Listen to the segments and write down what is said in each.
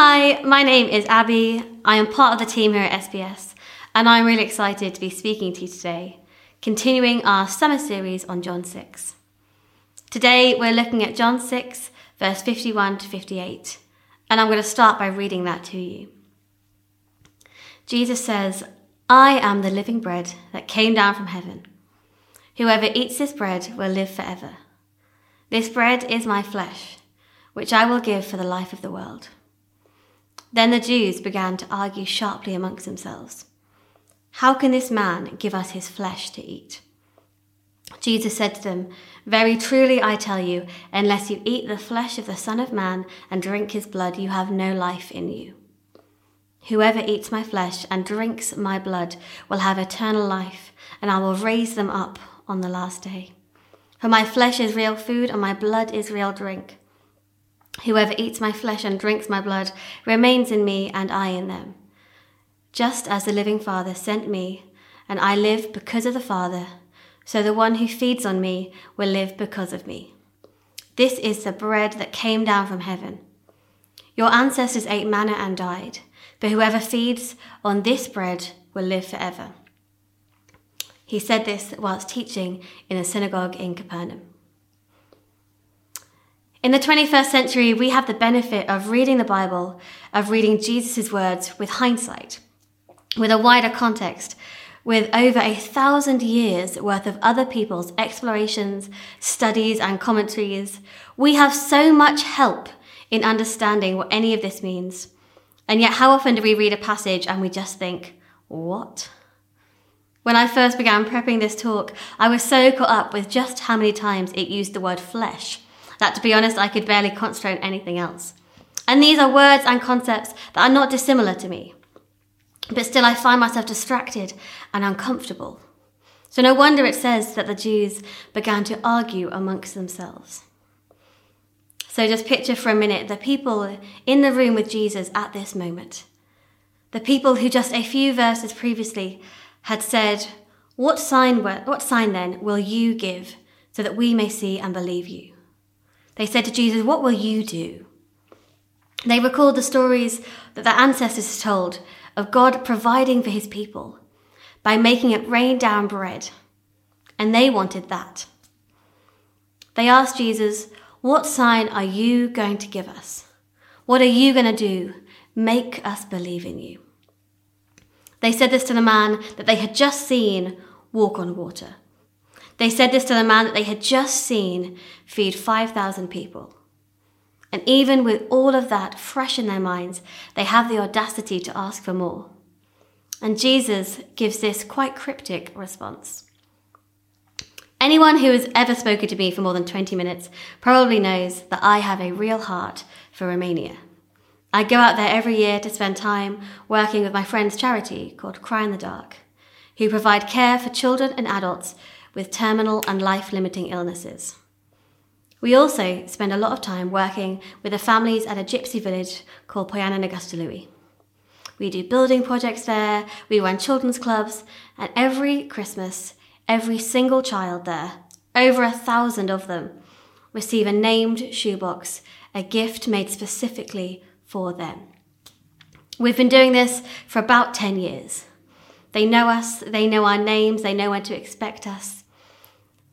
Hi, my name is Abby. I am part of the team here at SBS, and I'm really excited to be speaking to you today, continuing our summer series on John 6. Today we're looking at John 6, verse 51 to 58, and I'm going to start by reading that to you. Jesus says, I am the living bread that came down from heaven. Whoever eats this bread will live forever. This bread is my flesh, which I will give for the life of the world. Then the Jews began to argue sharply amongst themselves. How can this man give us his flesh to eat? Jesus said to them, Very truly I tell you, unless you eat the flesh of the Son of Man and drink his blood, you have no life in you. Whoever eats my flesh and drinks my blood will have eternal life, and I will raise them up on the last day. For my flesh is real food, and my blood is real drink. Whoever eats my flesh and drinks my blood remains in me, and I in them. Just as the living Father sent me, and I live because of the Father, so the one who feeds on me will live because of me. This is the bread that came down from heaven. Your ancestors ate manna and died, but whoever feeds on this bread will live forever. He said this whilst teaching in a synagogue in Capernaum. In the 21st century, we have the benefit of reading the Bible, of reading Jesus' words with hindsight, with a wider context, with over a thousand years worth of other people's explorations, studies, and commentaries. We have so much help in understanding what any of this means. And yet, how often do we read a passage and we just think, what? When I first began prepping this talk, I was so caught up with just how many times it used the word flesh that, to be honest, I could barely concentrate on anything else. And these are words and concepts that are not dissimilar to me. But still, I find myself distracted and uncomfortable. So, no wonder it says that the Jews began to argue amongst themselves. So, just picture for a minute the people in the room with Jesus at this moment. The people who just a few verses previously had said, What sign, what sign then will you give so that we may see and believe you? They said to Jesus, What will you do? They recalled the stories that their ancestors told of God providing for his people by making it rain down bread, and they wanted that. They asked Jesus, What sign are you going to give us? What are you going to do? Make us believe in you. They said this to the man that they had just seen walk on water. They said this to the man that they had just seen feed 5,000 people. And even with all of that fresh in their minds, they have the audacity to ask for more. And Jesus gives this quite cryptic response. Anyone who has ever spoken to me for more than 20 minutes probably knows that I have a real heart for Romania. I go out there every year to spend time working with my friend's charity called Cry in the Dark, who provide care for children and adults with terminal and life limiting illnesses. We also spend a lot of time working with the families at a gypsy village called Poiana Negustorului. We do building projects there, we run children's clubs, and every Christmas, every single child there, over a thousand of them, receive a named shoebox, a gift made specifically for them. We've been doing this for about 10 years. They know us, they know our names, they know when to expect us.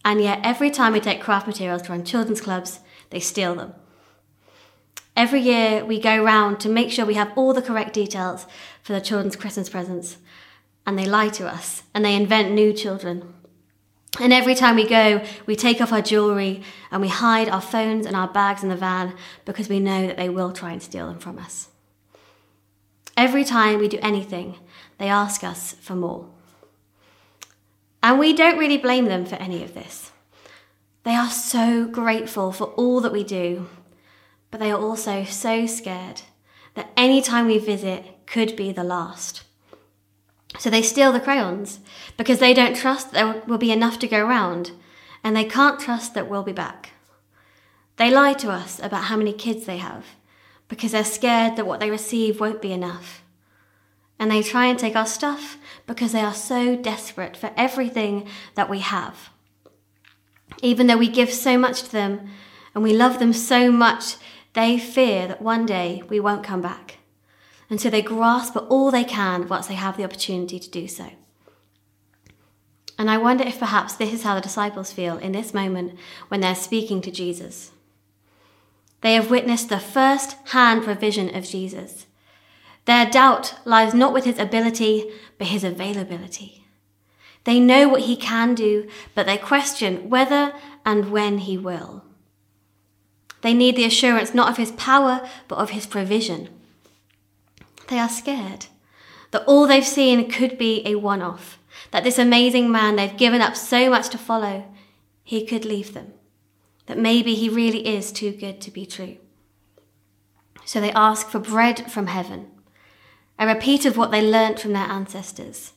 And yet, every time we take craft materials to run children's clubs, they steal them. Every year, we go round to make sure we have all the correct details for the children's Christmas presents, and they lie to us and they invent new children. And every time we go, we take off our jewellery and we hide our phones and our bags in the van because we know that they will try and steal them from us. Every time we do anything, they ask us for more. And we don't really blame them for any of this. They are so grateful for all that we do, but they are also so scared that any time we visit could be the last. So they steal the crayons because they don't trust there will be enough to go around and they can't trust that we'll be back. They lie to us about how many kids they have because they're scared that what they receive won't be enough. And they try and take our stuff because they are so desperate for everything that we have. Even though we give so much to them and we love them so much, they fear that one day we won't come back. And so they grasp at all they can once they have the opportunity to do so. And I wonder if perhaps this is how the disciples feel in this moment when they're speaking to Jesus. They have witnessed the first hand provision of Jesus. Their doubt lies not with his ability, but his availability. They know what he can do, but they question whether and when he will. They need the assurance not of his power, but of his provision. They are scared that all they've seen could be a one off, that this amazing man they've given up so much to follow, he could leave them, that maybe he really is too good to be true. So they ask for bread from heaven, a repeat of what they learnt from their ancestors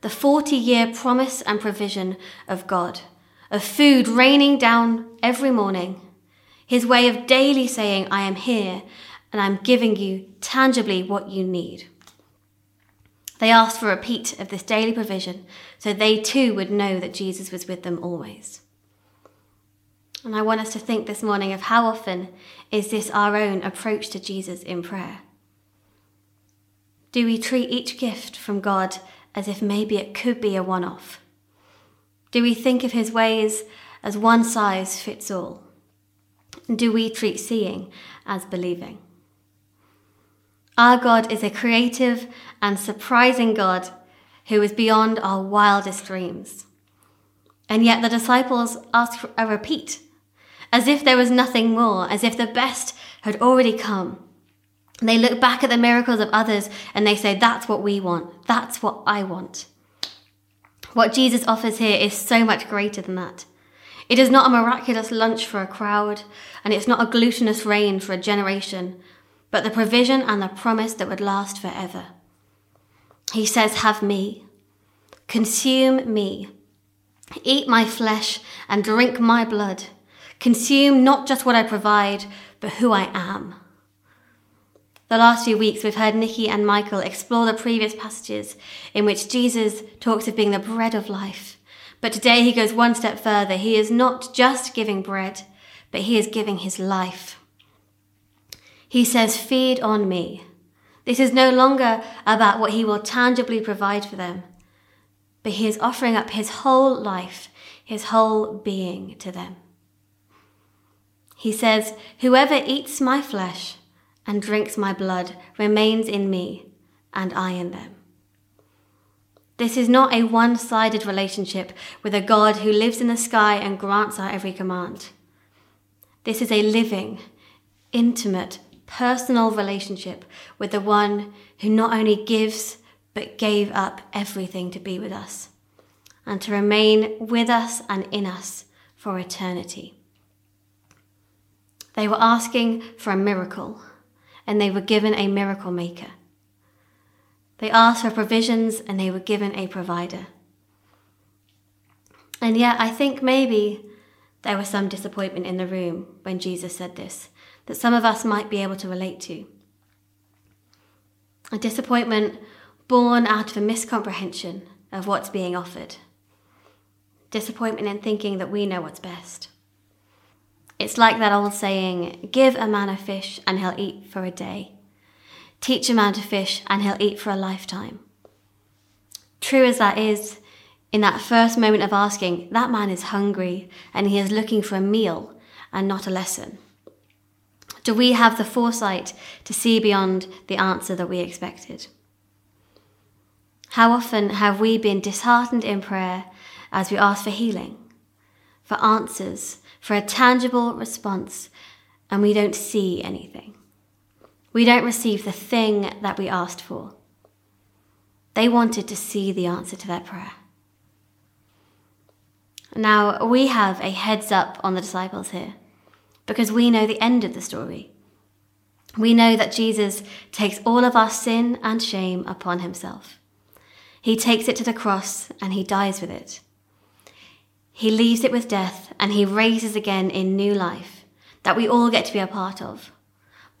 the 40 year promise and provision of God, of food raining down every morning, his way of daily saying, I am here and I'm giving you tangibly what you need. They asked for a repeat of this daily provision so they too would know that Jesus was with them always. And I want us to think this morning of how often is this our own approach to Jesus in prayer? Do we treat each gift from God as if maybe it could be a one off? Do we think of his ways as one size fits all? Do we treat seeing as believing? Our God is a creative and surprising God who is beyond our wildest dreams. And yet the disciples ask for a repeat, as if there was nothing more, as if the best had already come. They look back at the miracles of others and they say, That's what we want. That's what I want. What Jesus offers here is so much greater than that. It is not a miraculous lunch for a crowd, and it's not a glutinous rain for a generation, but the provision and the promise that would last forever. He says, Have me, consume me, eat my flesh and drink my blood. Consume not just what I provide, but who I am. The last few weeks, we've heard Nikki and Michael explore the previous passages in which Jesus talks of being the bread of life. But today he goes one step further. He is not just giving bread, but he is giving his life. He says, Feed on me. This is no longer about what he will tangibly provide for them, but he is offering up his whole life, his whole being to them. He says, Whoever eats my flesh and drinks my blood remains in me, and I in them. This is not a one sided relationship with a God who lives in the sky and grants our every command. This is a living, intimate, personal relationship with the one who not only gives, but gave up everything to be with us and to remain with us and in us for eternity. They were asking for a miracle and they were given a miracle maker. They asked for provisions and they were given a provider. And yet, I think maybe there was some disappointment in the room when Jesus said this that some of us might be able to relate to. A disappointment born out of a miscomprehension of what's being offered. Disappointment in thinking that we know what's best. It's like that old saying give a man a fish and he'll eat for a day. Teach a man to fish and he'll eat for a lifetime. True as that is, in that first moment of asking, that man is hungry and he is looking for a meal and not a lesson. Do we have the foresight to see beyond the answer that we expected? How often have we been disheartened in prayer as we ask for healing, for answers, for a tangible response, and we don't see anything. We don't receive the thing that we asked for. They wanted to see the answer to their prayer. Now, we have a heads up on the disciples here because we know the end of the story. We know that Jesus takes all of our sin and shame upon himself. He takes it to the cross and he dies with it. He leaves it with death and he raises again in new life that we all get to be a part of,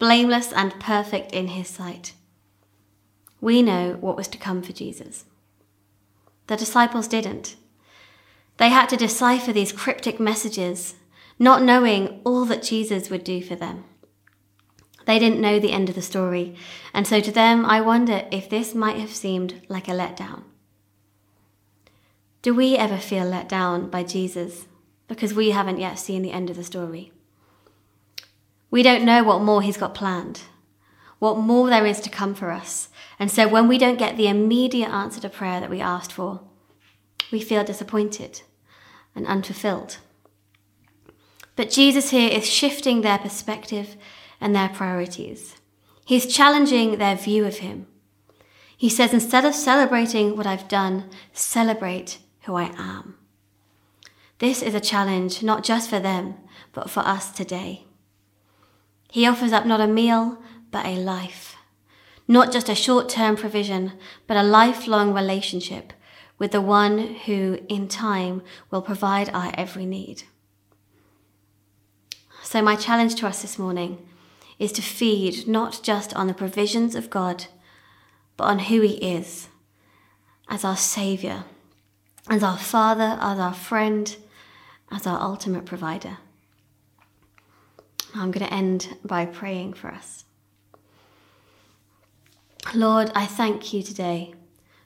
blameless and perfect in his sight. We know what was to come for Jesus. The disciples didn't. They had to decipher these cryptic messages, not knowing all that Jesus would do for them. They didn't know the end of the story, and so to them, I wonder if this might have seemed like a letdown. Do we ever feel let down by Jesus because we haven't yet seen the end of the story? We don't know what more he's got planned, what more there is to come for us. And so when we don't get the immediate answer to prayer that we asked for, we feel disappointed and unfulfilled. But Jesus here is shifting their perspective and their priorities. He's challenging their view of him. He says, instead of celebrating what I've done, celebrate who I am. This is a challenge not just for them, but for us today. He offers up not a meal, but a life. Not just a short term provision, but a lifelong relationship with the one who, in time, will provide our every need. So, my challenge to us this morning is to feed not just on the provisions of God, but on who He is as our Saviour, as our Father, as our friend, as our ultimate provider. I'm going to end by praying for us. Lord, I thank you today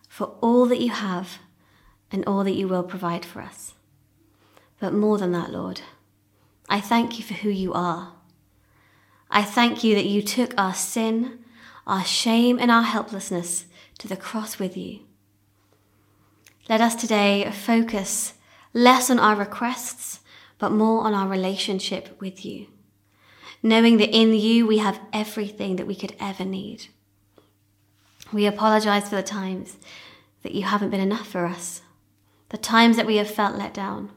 for all that you have and all that you will provide for us. But more than that, Lord, I thank you for who you are. I thank you that you took our sin, our shame, and our helplessness to the cross with you. Let us today focus less on our requests, but more on our relationship with you knowing that in you we have everything that we could ever need. We apologize for the times that you haven't been enough for us, the times that we have felt let down.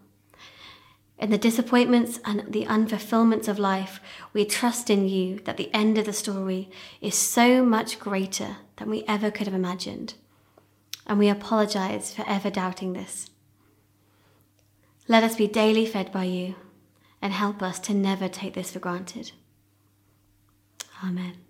In the disappointments and the unfulfillments of life, we trust in you that the end of the story is so much greater than we ever could have imagined. And we apologize for ever doubting this. Let us be daily fed by you and help us to never take this for granted. Amen.